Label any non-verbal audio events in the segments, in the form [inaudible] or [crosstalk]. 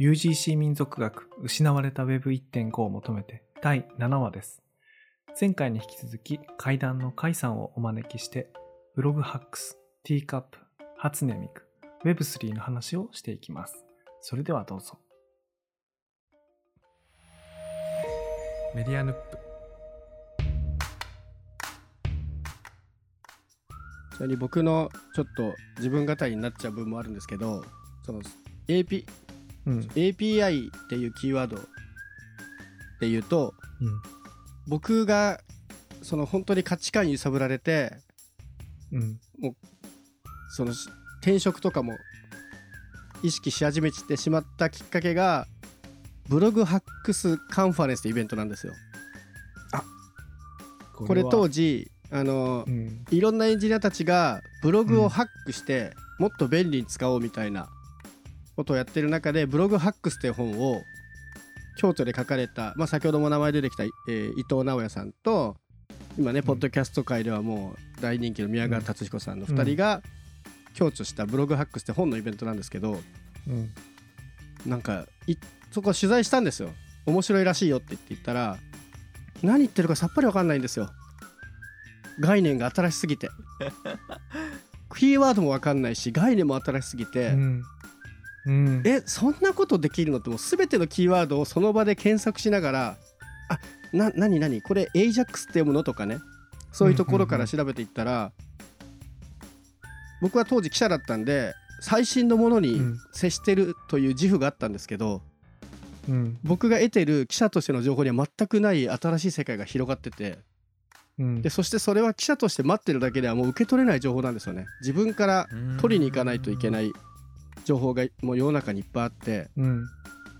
UGC 民族学失われた Web1.5 を求めて第7話です。前回に引き続き怪談のカイさんをお招きしてブログハックス、ティーカップ、初音ミク、Web3 の話をしていきます。それではどうぞ。メディアヌップ。それに僕のちょっと自分語りになっちゃう部分もあるんですけどその AP うん。API っていうキーワードっていうとうん。僕がその本当に価値観に揺さぶられてうん。そのし転職とかも意識し始めてしまったきっかけがブログハックスカンファレンスってイベントなんですよ。これ当時、時あのうん。いろんなエンジニアたちがブログをハックしてもっと便利に使おうみたいなことをやってる中でブログハックスっていう本を京都で書かれた、まあ、先ほども名前出てきた、えー伊藤直哉さんと今ね、ん。ポッドキャスト界ではもう大人気の宮川達彦さんの2人が共著したブログハックスって本のイベントなんですけどうん。なんかいそこ取材したんですよ。面白いらしいよって言って言ったら何言ってるかさっぱり分かんないんですよ。概念が新しすぎて。[laughs] キーワードも分かんないし概念も新しすぎて、うん。うん。えそんなことできるのってもう全てのキーワードをその場で検索しながらあな何何？これ AJAX って読むのとかね。そういうところから調べていったら、僕は当時記者だったんで最新のものにうん。接してるという自負があったんですけど、うん。僕が得てる記者としての情報には全くない新しい世界が広がっててうん。でそしてそれは記者として待ってるだけではもう受け取れない情報なんですよね。自分から取りに行かないといけない情報がもう世の中にいっぱいあってうん。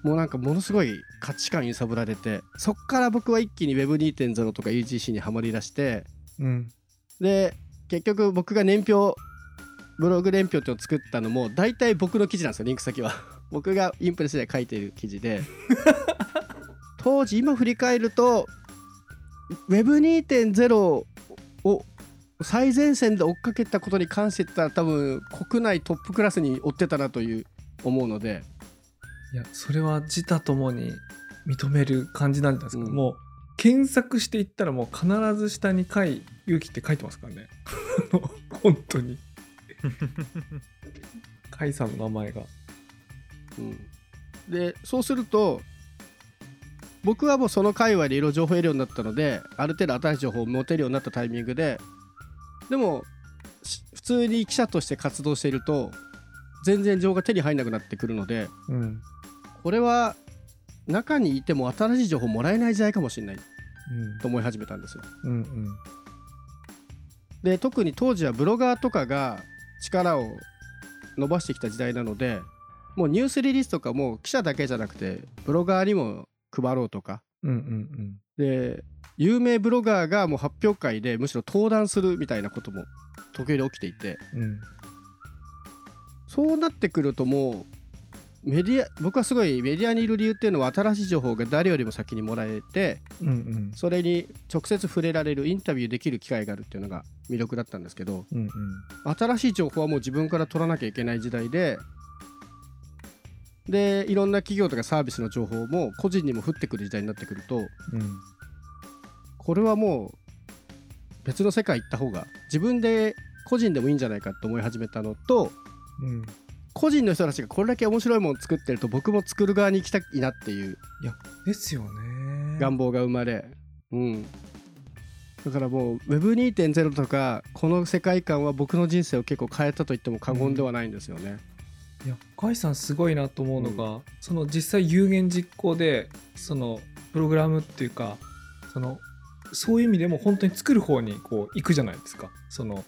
もうなんかものすごい価値観揺さぶられてそっから僕は一気に Web2.0 とか UGC にはまりだしてうん。で結局僕が年表ブログ年表っていうのを作ったのも大体僕の記事なんですよリンク先は [laughs] 僕がインプレスで書いている記事で [laughs] 当時今振り返ると Web2.0 を最前線で追っかけたことに関して言ったら多分国内トップクラスに追ってたなという思うのでいや、それは自他ともに認める感じなんじゃないですか。うんもう、検索していったらもう必ず下に甲斐勇気って書いてますからね。[laughs] 本当に。[laughs] 甲斐さんの名前が。うん、でそうすると僕はもうその界隈でいろいろ情報を得るようになったのである程度新しい情報を持てるようになったタイミングででもし普通に記者として活動していると全然情報が手に入らなくなってくるのでうん。これは中にいても新しい情報もらえない時代かもしれないうんと思い始めたんですよ。うんうんで特に当時はブロガーとかが力を伸ばしてきた時代なのでもうニュースリリースとかも記者だけじゃなくてブロガーにも配ろうとかうんうんで有名ブロガーがもう発表会でむしろ登壇するみたいなことも時折起きていて。うんうん。そうなってくるともうメディア僕はすごいメディアにいる理由っていうのは新しい情報が誰よりも先にもらえてうんうん。それに直接触れられるインタビューできる機会があるっていうのが魅力だったんですけどうんうん。新しい情報はもう自分から取らなきゃいけない時代ででいろんな企業とかサービスの情報も個人にも降ってくる時代になってくるとうん。これはもう別の世界行った方が自分で個人でもいいんじゃないかと思い始めたのとうん。個人の人たちがこれだけ面白いものを作ってると僕も作る側に行きたいなっていういやですよね。願望が生まれ、うん、だからもう Web2.0 とかこの世界観は僕の人生を結構変えたと言っても過言ではないんですよね。いや甲斐さんすごいなと思うのが、その実際有言実行でそのプログラムっていうかそのそういう意味でも本当に作る方にこう行くじゃないですか。その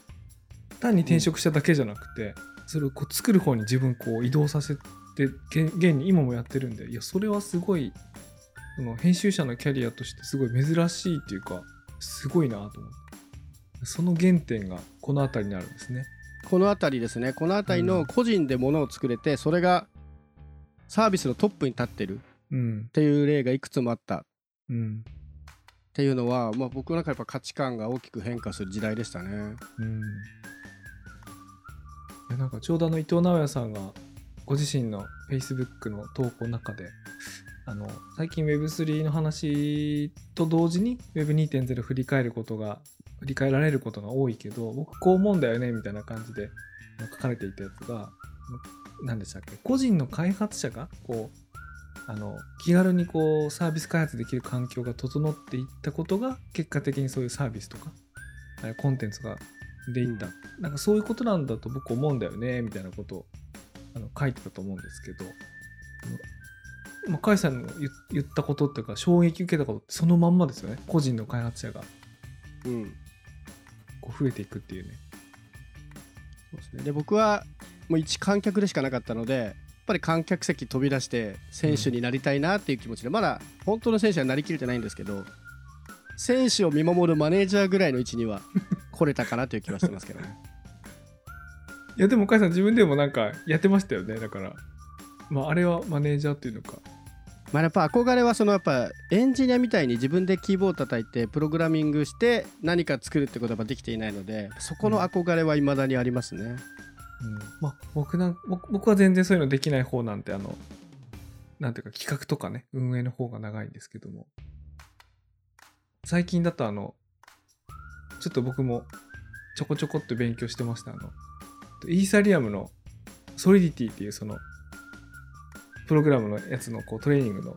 単に転職しただけじゃなくて、それをこう作る方に自分こう移動させて現現に今もやってるんでいやそれはすごいその編集者のキャリアとしてすごい珍しいっていうかすごいなと思って。その原点がこの辺りにあるんですね。この辺りですね。この辺りうん。の個人で物を作れてそれがサービスのトップに立ってるっうん。ていう例がいくつもあった。っうん。ていうのは、まあ、僕の中でやっぱ価値観が大きく変化する時代でしたね。うん。いやなんかちょうどあの伊藤直哉さんがご自身の Facebook の投稿の中であの最近 Web3 の話と同時に Web2.0 振り返ることが振り返られることが多いけど僕こう思うんだよねみたいな感じで書かれていたやつが何でしたっけ？個人の開発者がこうあの気軽にこうサービス開発できる環境が整っていったことが結果的にそういうサービスとかコンテンツがでいった、なんかそういうことなんだと僕思うんだよねみたいなことをあの書いてたと思うんですけどまあ、甲斐さんの言言ったことっていうか衝撃受けたことそのまんまですよね個人の開発者が。うんこう増えていくっていうね。そうですね。で僕はもう一観客でしかなかったのでやっぱり観客席飛び出して選手になりたいなっていう気持ちで、まだ本当の選手はなりきれてないんですけど選手を見守るマネージャーぐらいの位置には [laughs] 来れたかなという気はしてますけどね。いやでも甲斐さん自分でもなんかやってましたよね。だからまああれはマネージャーっていうのかまあやっぱ憧れはそのやっぱエンジニアみたいに自分でキーボード叩いてプログラミングして何か作るってことはできていないのでそこの憧れは未だにありますね、うん。まあ僕なん僕僕は全然そういうのできない方なんてあのなんていうか企画とかね運営の方が長いんですけども。最近だとあのちょっと僕もちょこちょこっと勉強してました。あのイーサリアムのソリディティっていうそのプログラムのやつのこうトレーニングの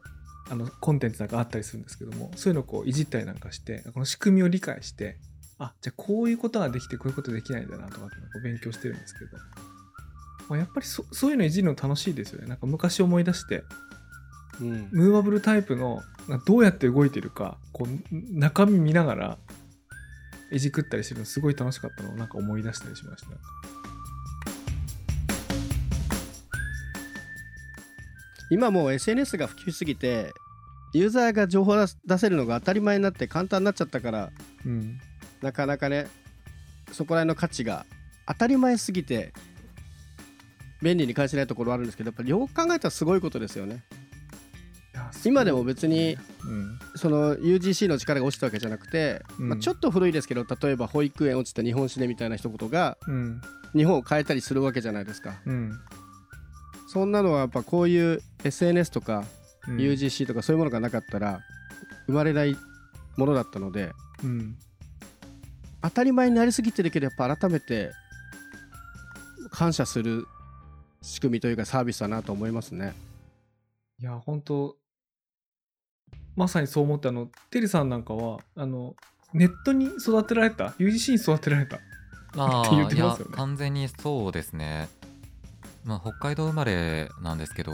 あのコンテンツなんかあったりするんですけどもそういうのをこういじったりなんかしてこの仕組みを理解してあじゃあこういうことができてこういうことできないんだなとかってこう勉強してるんですけど、まあ、やっぱりそそういうのいじるの楽しいですよね。なんか昔思い出してうん、ムーバブルタイプのどうやって動いてるかこう中身見ながらいじくったりしてるのすごい楽しかったのをなんか思い出したりしました今もう SNS が普及しすぎてユーザーが情報出せるのが当たり前になって簡単になっちゃったからうん。なかなかねそこら辺の価値が当たり前すぎて便利に感じないところあるんですけどやっぱりよく考えたらすごいことですよね。今でも別にうん。その UGC の力が落ちたわけじゃなくて、うん。まあ、ちょっと古いですけど例えば保育園落ちた日本史ねみたいな一言がうん。日本を変えたりするわけじゃないですか。うんそんなのはやっぱこういう SNS とかうん。UGC とかそういうものがなかったら生まれないものだったのでうん。当たり前になりすぎてるけどやっぱ改めて感謝する仕組みというかサービスだなと思いますね。いや本当まさにそう思ってあのテリさんなんかはあのネットに育てられた？UGC に育てられた？あって言ってますよね。完全にそうですねまあ北海道生まれなんですけど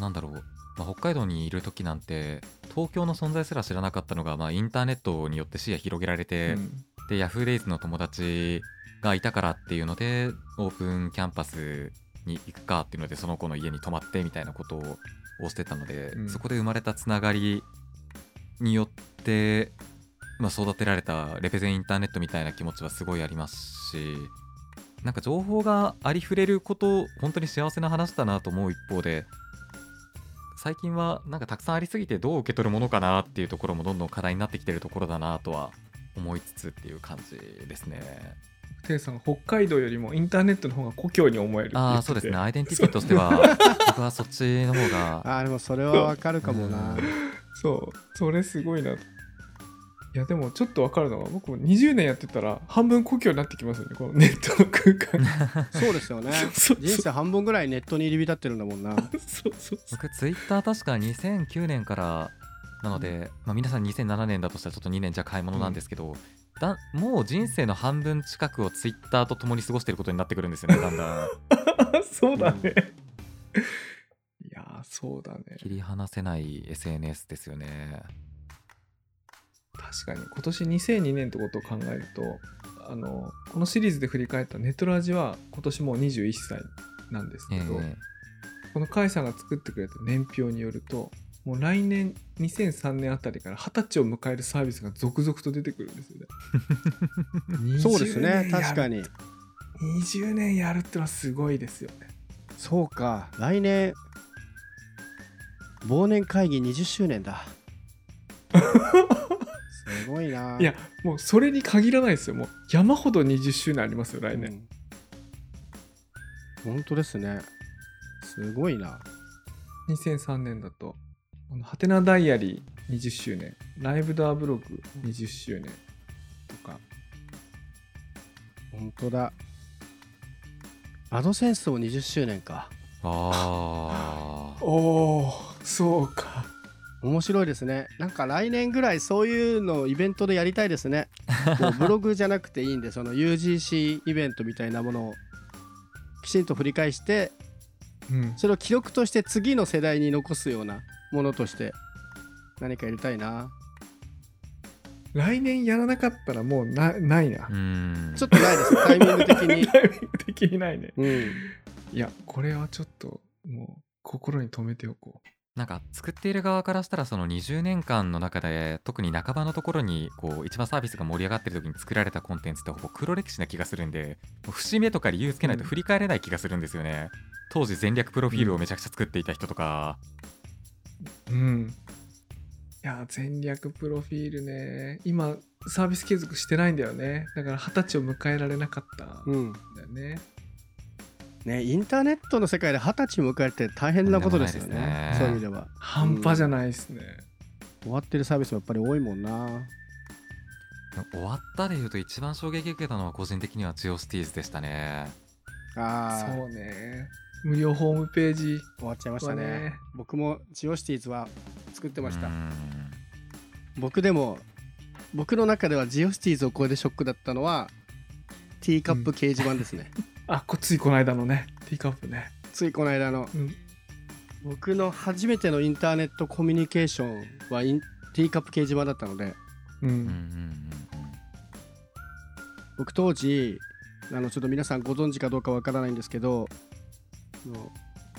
なんだろう、まあ、北海道にいる時なんて東京の存在すら知らなかったのが、まあ、インターネットによって視野広げられて、うんで Yahoo! の友達がいたからっていうのでオープンキャンパスに行くかっていうのでその子の家に泊まってみたいなことをしてたので、うんそこで生まれたつながりによって、まあ、育てられたレペゼンインターネットみたいな気持ちはすごいありますしなんか情報がありふれること本当に幸せな話だなと思う一方で最近はなんかたくさんありすぎてどう受け取るものかなっていうところもどんどん課題になってきてるところだなとは思いつつっていう感じですね。テリさんが北海道よりもインターネットの方が故郷に思えるああそうですね。アイデンティティとしては僕はそっちの方が。[laughs] あーでもそれはわかるかもな。そう。それすごいなといやでもちょっとわかるのは僕も20年やってたら半分故郷になってきますよねこの [laughs] ネットの空間。[laughs] そうですよね。[laughs] そうそう人生半分ぐらいネットに入り浸ってるんだもんな。そうそうそう。僕ツイッター確か2009年からなので、まあ、皆さん2007年だとしたらちょっと2年じゃ買い物なんですけど、だもう人生の半分近くをツイッターと共に過ごしていることになってくるんですよねだんだん。そうだね、いやーそうだね。切り離せない SNS ですよね確かに。今年2002年ってことを考えるとあのこのシリーズで振り返ったネトラジは今年もう21歳なんですけえど、えこの甲斐さんが作ってくれた年表によるともう来年2003年あたりから20歳を迎えるサービスが続々と出てくるんですよね。[laughs] そうですね20年やる。確かに。20年やるってのはすごいですよね。そうか。来年忘年会議20周年だ。[laughs] すごいな。いやもうそれに限らないですよ。もう山ほど20周年ありますよ来年、うん。本当ですね。すごいな。2003年だとあのハテナダイアリー20周年ライブドアブログ20周年とか。本当だ。アドセンスも20周年か。ああ [laughs] おおそうか面白いですね。なんか来年ぐらいそういうのをイベントでやりたいですね。もう [laughs] ブログじゃなくていいんでその UGC イベントみたいなものをきちんと振り返してうん。それを記録として次の世代に残すようなものとして何かやりたいな。来年やらなかったらもうなないな。う。ん。ちょっとないです。タイミング的に。[laughs] タイミング的にないね。うん。いや、これはちょっともう心に留めておこなんか作っている側からしたらその20年間の中で特に半ばのところにこう一番サービスが盛り上がってる時に作られたコンテンツってほぼ黒歴史な気がするんでもう節目とか理由つけないと振り返れない気がするんですよね、当時戦略プロフィールをめちゃくちゃ作っていた人とか、う。うん。いや、戦略プロフィールね。今、サービス継続してないんだよね。だから二十歳を迎えられなかったんうんだよね。ねインターネットの世界で二十歳迎えて大変なことですよね。ね。そういう意味では。半端じゃないですね。終わってるサービスもやっぱり多いもんな。終わったでいうと一番衝撃受けたのは個人的にはジオシティーズでしたね。あー。そうね。無料ホームページ。終わっちゃいましたはねね。僕もジオシティーズは作ってました。うん。僕でも僕の中ではジオシティーズを超えてショックだったのはティーカップ掲示板ですね、[laughs] あ、こついこの間のね。ティーカップね。ついこの間のうん。僕の初めてのインターネットコミュニケーションはインティーカップ掲示板だったのでう。うんうんん僕当時あのちょっと皆さんご存知かどうかわからないんですけど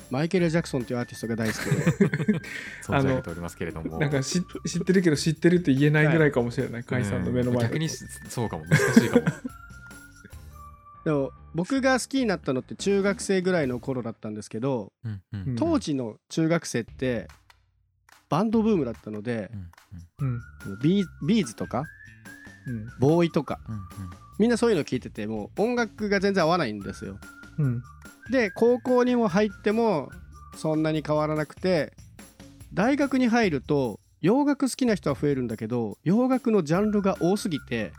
マイケル・ジャクソンっていうアーティストが大好きで [laughs] 存じ上げておりますけれどもなんか知知ってるけど知ってるって言えないぐらいかもしれない。甲斐さんの目の前だと逆にし [laughs] そうかも難しいかもでも僕が好きになったのって中学生ぐらいの頃だったんですけどうんうんうん当時の中学生ってバンドブームだったのでうんうん。ビービーズとかうん。ボーイとかうんうんみんなそういうの聞いててもう音楽が全然合わないんですようん。で高校にも入ってもそんなに変わらなくて大学に入ると洋楽好きな人は増えるんだけど洋楽のジャンルが多すぎて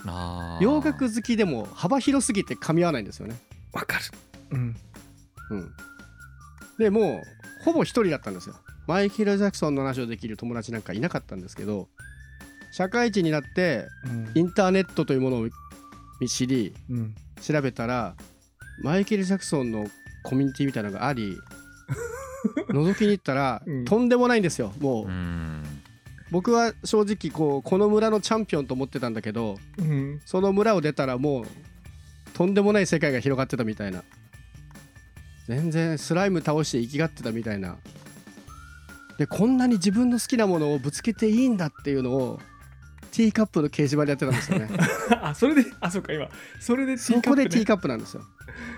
洋楽好きでも幅広すぎて噛み合わないんですよね。わかる。うん。うん。でもうほぼ一人だったんですよ。マイケル・ジャクソンの話をできる友達なんかいなかったんですけど社会人になってうん。インターネットというものを知りうん。調べたらマイケル・ジャクソンのコミュニティみたいなのがあり [laughs] 覗きに行ったら、うん。とんでもないんですよ。もう、うん僕は正直こうこの村のチャンピオンと思ってたんだけどうん。その村を出たらもうとんでもない世界が広がってたみたいな全然スライム倒して生きがってたみたいなでこんなに自分の好きなものをぶつけていいんだっていうのをティーカップの掲示板でやってたんですよね [laughs] あ、それで、あ、そうか、今。それでティそーカップ、ね。こでティーカップなんですよ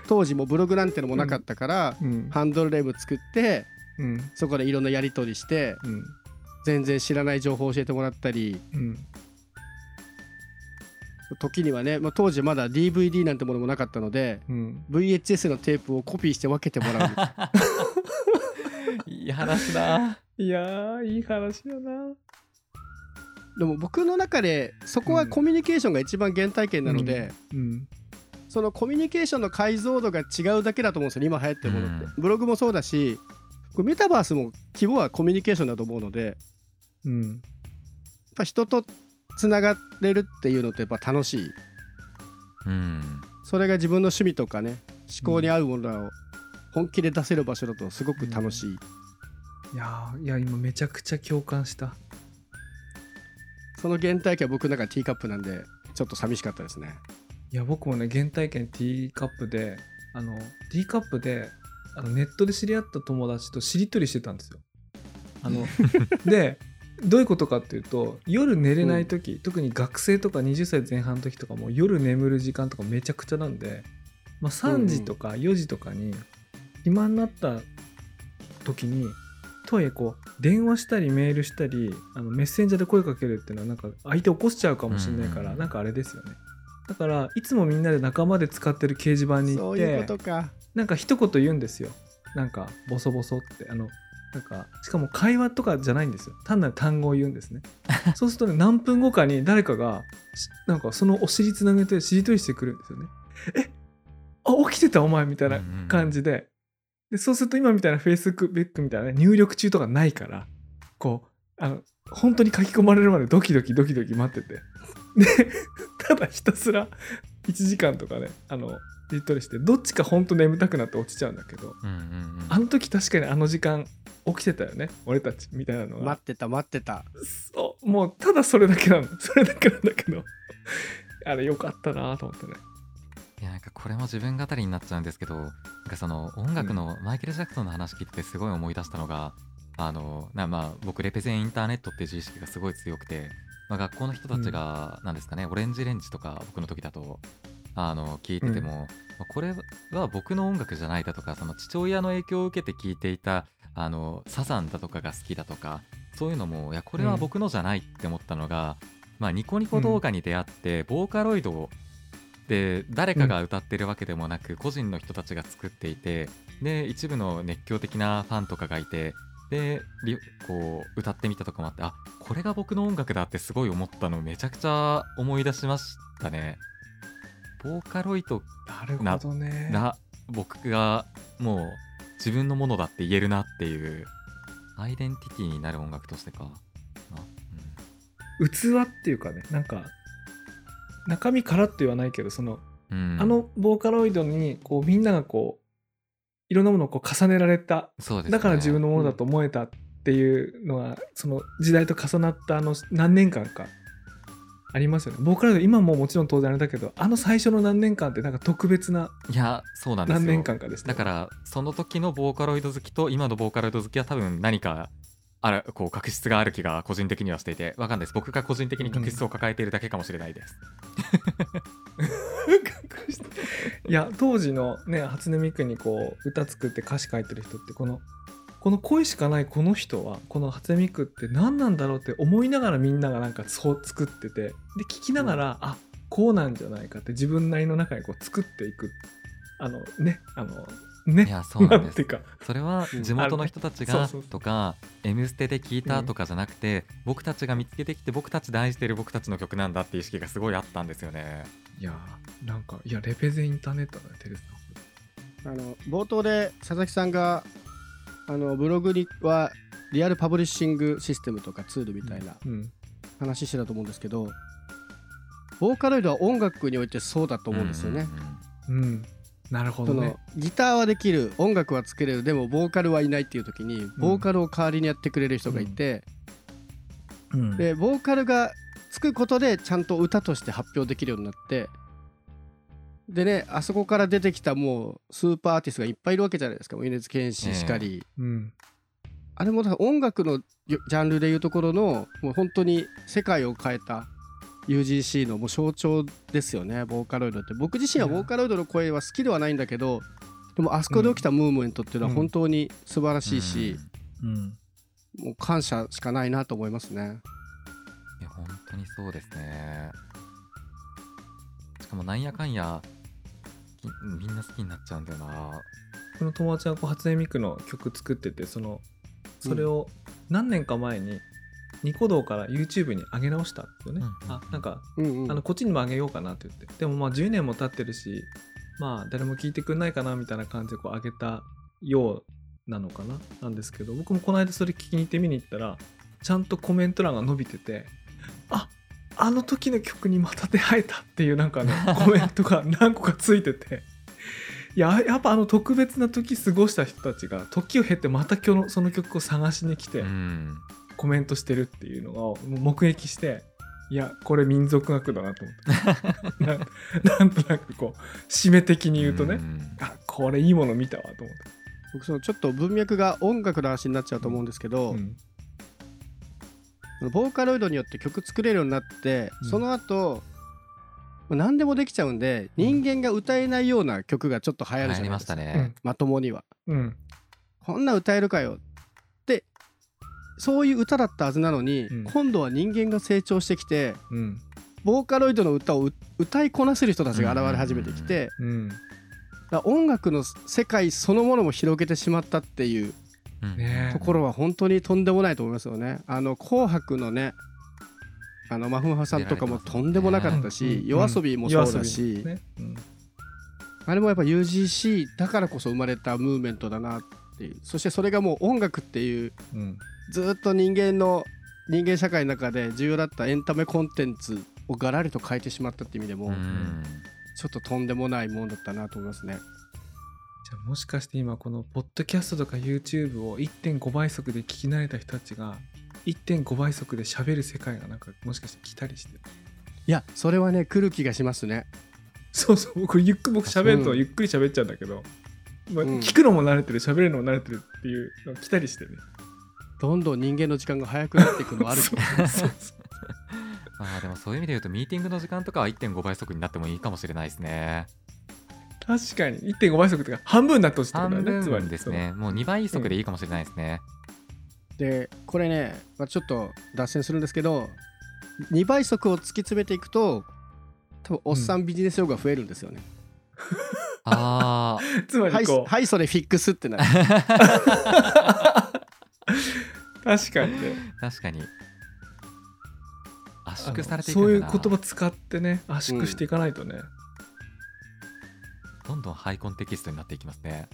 当時もブログなんてのもなかったから、うん。ハンドルネーム作ってうん。そこでいろんなやり取りしてうん。全然知らない情報を教えてもらったりうん。時にはね、まあ、当時まだ DVD なんてものもなかったのでうん。VHS のテープをコピーして分けてもらう [laughs] いい話だいやー、いい話やな。でも僕の中でそこはコミュニケーションが一番原体験なので、うん。そのコミュニケーションの解像度が違うだけだと思うんですよね今流行ってるものって、うブログもそうだしメタバースも規模はコミュニケーションだと思うのでやっうん。ぱ人とつながれるっていうのってやっぱ楽しいうんそれが自分の趣味とかね思考に合うものを本気で出せる場所だとすごく楽しい、いやー、いや、今めちゃくちゃ共感した。その原体験は僕の中でティーカップなんでちょっと寂しかったですねいや、僕もね、原体験ティーカップで、あの、ティーカップで、あのネットで知り合った友達としりとりしてたんですよ。あの、[laughs] で、どういうことかっていうと、夜寝れない時、特に学生とか20歳前半の時とかも夜眠る時間とかめちゃくちゃなんで、まあ、3時とか4時とかに暇になった時に、とはいえこう電話したりメールしたりあのメッセンジャーで声かけるっていうのはなんか相手起こしちゃうかもしれないから、うん。なんかあれですよね。だからいつもみんなで仲間で使ってる掲示板に行そういうってことか。なんか一言言うんですよ。なんかボソボソって。あのなんかしかも会話とかじゃないんですよ。単なる単語を言うんですね。[laughs] そうするとね何分後かに誰かがしなんかそのお尻つなげてしりとりしてくるんですよね。えあ起きてたお前みたいな感じで,、でそうすると今みたいなフェイスブックみたいな、ね、入力中とかないからこうあの本当に書き込まれるまでドキドキドキドキ待ってて。で [laughs] ただひたすら1時間とかねあのじっとりしてどっちか本当眠たくなって落ちちゃうんだけどうんうんうん。あの時確かにあの時間起きてたよね俺たちみたいなのが待ってた待ってた。そうもうただそれだけなの。[laughs] それだけなんだけど。あれよかったなと思ってね。いやなんかこれも自分語りになっちゃうんですけどなんかその音楽のマイケル・ジャクソンの話聞いててすごい思い出したのが、あのなまあ僕レペゼンインターネットっていう自意識がすごい強くて、まあ、学校の人たちがなんですかね、オレンジレンジとか僕の時だとあの聞いてても、まあこれは僕の音楽じゃないだとかその父親の影響を受けて聞いていたあのサザンだとかが好きだとかそういうのもいやこれは僕のじゃないって思ったのが、まあ、ニコニコ動画に出会って、ボーカロイドで誰かが歌ってるわけでもなく、個人の人たちが作っていてで一部の熱狂的なファンとかがいてでリこう歌ってみたとかもあってあこれが僕の音楽だってすごい思ったのめちゃくちゃ思い出しましたね。ボーカロイドなるほどね。が僕がもう自分のものだって言えるなっていうアイデンティティになる音楽としてか。な、器っていうかねなんか中身からって言わないけどその、うん。うんあのボーカロイドにこうみんながこういろんなものをこう重ねられたね。だから自分のものだと思えたっていうのは、その時代と重なったあの何年間かありますよね。ボーカロイド今ももちろん当然あれだけどあの最初の何年間ってなんか特別ないやそうなんですよ。何年間かでしたよだからその時のボーカロイド好きと今のボーカロイド好きは多分何かあるこう確執がある気が個人的にはしていてわかんないです。僕が個人的に確執を抱えているだけかもしれないです、[laughs] いや当時のね初音ミクにこう歌作って歌詞書いてる人ってこのこの声しかないこの人はこの初音ミクって何なんだろうって思いながらみんながなんかそう作っててで聞きながら、あこうなんじゃないかって自分なりの中にこう作っていく。あのねあのね。いやそうなんです。[laughs] それは地元の人たちがとか「M ステ」で聞いたとかじゃなくて、僕たちが見つけてきて僕たちで愛してる僕たちの曲なんだっていう意識がすごいあったんですよね。いやなんかいやレペゼンインターネットだねテレさん。あの冒頭で佐々木さんがあのブログにはリアルパブリッシングシステムとかツールみたいなうん。話してたと思うんですけど、ボーカロイドは音楽においてそうだと思うんですよね。うんうんうん。うん。なるほそどね。のギターはできる音楽は作れる。でもボーカルはいないっていう時にボーカルを代わりにやってくれる人がいて、うん。でボーカルがつくことでちゃんと歌として発表できるようになってでねあそこから出てきたもうスーパーアーティストがいっぱいいるわけじゃないですか。米津玄師しかり、うん。あれもだから音楽のジャンルでいうところのもう本当に世界を変えた UGC のもう象徴ですよね。ボーカロイドって。僕自身はボーカロイドの声は好きではないんだけどでもあそこで起きたムーブメントっていうのは本当に素晴らしいし、うん。もう感謝しかないなと思いますね。いや本当にそうですね。しかもなんやかんやきみんな好きになっちゃうんだよな。この友達がこう初音ミクの曲作っててそのそれを何年か前にニコ動から YouTube に上げ直したんですよね。うんうんあなんかうんうん。あのこっちにも上げようかなって言って。でもまあ10年も経ってるしまあ誰も聞いてくんないかなみたいな感じでこう上げたようなのかな。なんですけど僕もこの間それ聞きに行って見に行ったらちゃんとコメント欄が伸びててああの時の曲にまた出会えたっていうなんかね [laughs] コメントが何個かついてて。いややっぱあの特別な時過ごした人たちが時を経てまた今日のその曲を探しに来て、うん。コメントしてるっていうのを目撃していやこれ民族学だなと思って。[laughs] な [laughs] なんとなくこう締め的に言うとね、ん。あこれいいもの見たわと思って、僕そのちょっと文脈が音楽の話になっちゃうと思うんですけど、うんボーカロイドによって曲作れるようになって、うん。その後まあ何でもできちゃうんで人間が歌えないような曲がちょっと流行るじゃないですか、したね、まともには。うん。こんな歌えるかよってそういう歌だったはずなのに、うん。今度は人間が成長してきてうん。ボーカロイドの歌をう歌いこなせる人たちが現れ始めてきて、うん。音楽の世界そのものも広げてしまったっていううんねところは本当にとんでもないと思いますよね。あの紅白のねあのマフマフさんとかもとんでもなかったし、うん。夜遊びもそうだ夜し、うん。あれもやっぱ UGC だからこそ生まれたムーブメントだなっていう。そしてそれがもう音楽っていううん。ずっと人間の人間社会の中で重要だったエンタメコンテンツをガラリと変えてしまったっていう意味でも、うん。ちょっととんでもないものだったなと思いますね。じゃあもしかして今このポッドキャストとか YouTube を1.5倍速で聞き慣れた人たちが1.5倍速で喋る世界がなんかもしかして来たりしてる？いやそれはね来る気がしますね。そうそう僕ゆっく僕喋るとうん。ゆっくり喋っちゃうんだけど、まあうん。聞くのも慣れてる喋るのも慣れてるっていうのが来たりしてねどんどん人間の時間が早くなっていくのはある [laughs] そうそうそうま [laughs] あでもそういう意味で言うとミーティングの時間とかは1.5倍速になってもいいかもしれないですね確かに。1.5倍速とか半分になってほしいってこと半だよねつまり。分ですね。もう2倍速でいいかもしれないですね、でこれね、まあ、ちょっと脱線するんですけど2倍速を突き詰めていくと多分おっさんビジネス用が増えるんですよね。あそう [laughs] つまはい、りこう、はい、それフィックスってなる。確かにね。確かに。圧縮されていくんだな。そういう言葉使ってね圧縮していかないとね、どんどんハイコンテキストになっていきますね。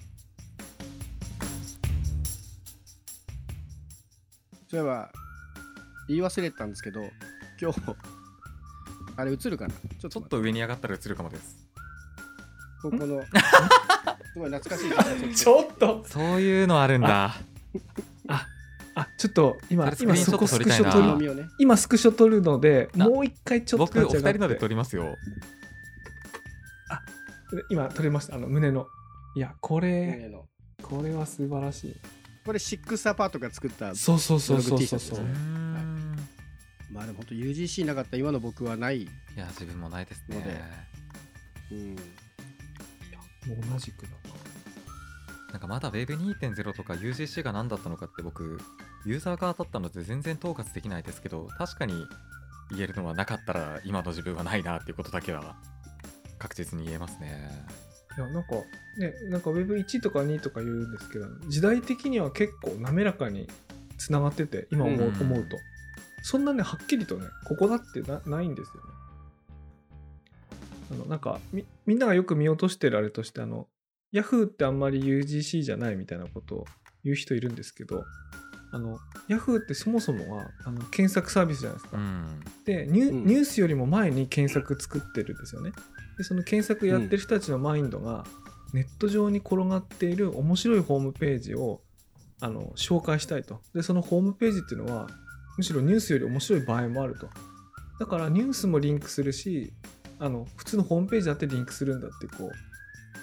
そういえば言い忘れてたんですけど今日あれ映るかな？ちょっちょっと上に上がったら映るかもです。ここのすごい懐かしいちょっと。そういうのあるんだ。あちょっと今今そこス撮りたいな。クショ撮る今スクショ撮るのであもう一回ちょっと僕お二人ので撮りますよ今撮れました。あの胸の。いやこれ胸の。これは素晴らしい。これシックスアパートが作ったそうそうそうそうそう。そうまあでも本当 UGC なかった今の僕はない、いや自分もないですので。ねうん、同じくだな。んかまだ Web2.0 とか UGC が何だったのかって僕ユーザー側だったので全然統括できないですけど確かに言えるのはなかったら今の自分はないなっていうことだけは確実に言えますね。いやなんかねなんか Web1 とか2とか言うんですけど時代的には結構滑らかにつながってて今思う,、うん思うと。そんなねはっきりとねここだってなないんですよね。あのなんかみみんながよく見落としてるあれとしてあの Yahoo ってあんまり UGC じゃないみたいなことを言う人いるんですけどあの Yahoo ってそもそもはあの検索サービスじゃないですか、うん。でニュ,、うん。ニュースよりも前に検索作ってるんですよね。でその検索やってる人たちのマインドが、ネット上に転がっている面白いホームページをあの紹介したいと。でそのホームページっていうのはむしろニュースより面白い場合もあると。だからニュースもリンクするしあの普通のホームページだってリンクするんだってこ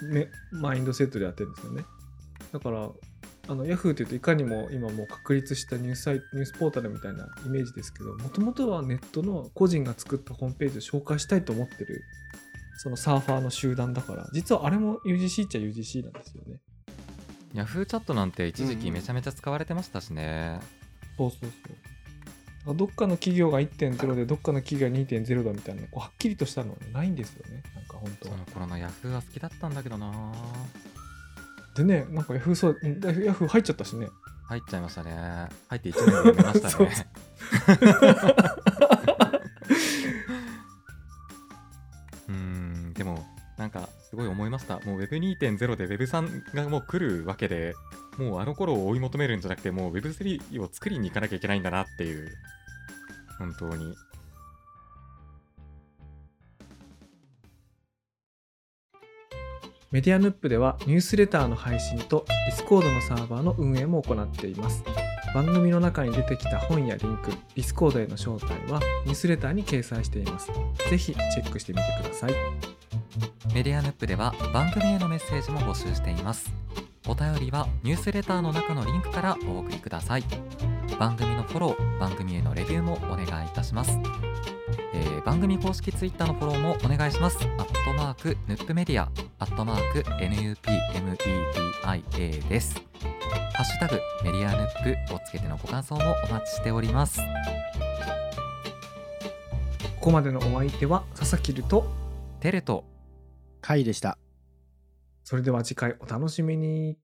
うめマインドセットでやってるんですよね。だからあの Yahoo! っていうといかにも今もう確立したニュースサイトニュースポータルみたいなイメージですけどもともとはネットの個人が作ったホームページを紹介したいと思ってるそのサーファーの集団だから実はあれも UGC っちゃ UGC なんですよね。Yahoo! チャットなんて一時期めちゃめちゃ使われてましたしね、そうそうそう。どっかの企業が1.0でどっかの企業が2.0だみたいなこうはっきりとしたのはないんですよね。なんか本当は。その頃の Yahoo! は好きだったんだけどなでねなんか Yahoo そううん Yahoo 入っちゃったしね。入っちゃいましたね。入って1年で辞めましたね。[laughs] うーんでもなんかすごい思いました。もう Web2.0 で Web3 がもう来るわけでもうあの頃を追い求めるんじゃなくてもう Web3 を作りに行かなきゃいけないんだなっていう。本当にメディアヌップではニュースレターの配信と Discord のサーバーの運営も行っています。番組の中に出てきた本やリンク、Discord への招待はニュースレターに掲載しています。ぜひチェックしてみてください。メディアヌップでは番組へのメッセージも募集していますお便りはニュースレターの中のリンクからお送りください番組のフォロー番組へのレビューもお願いいたします、えー番組公式ツイッターのフォローもお願いしますアットマークヌップメディアアットマーク NUPMEDIA ですハッシュタグメディアヌップをつけてのご感想もお待ちしておりますここまでのお相手は佐々木ると、テレと回でした。それでは次回お楽しみに。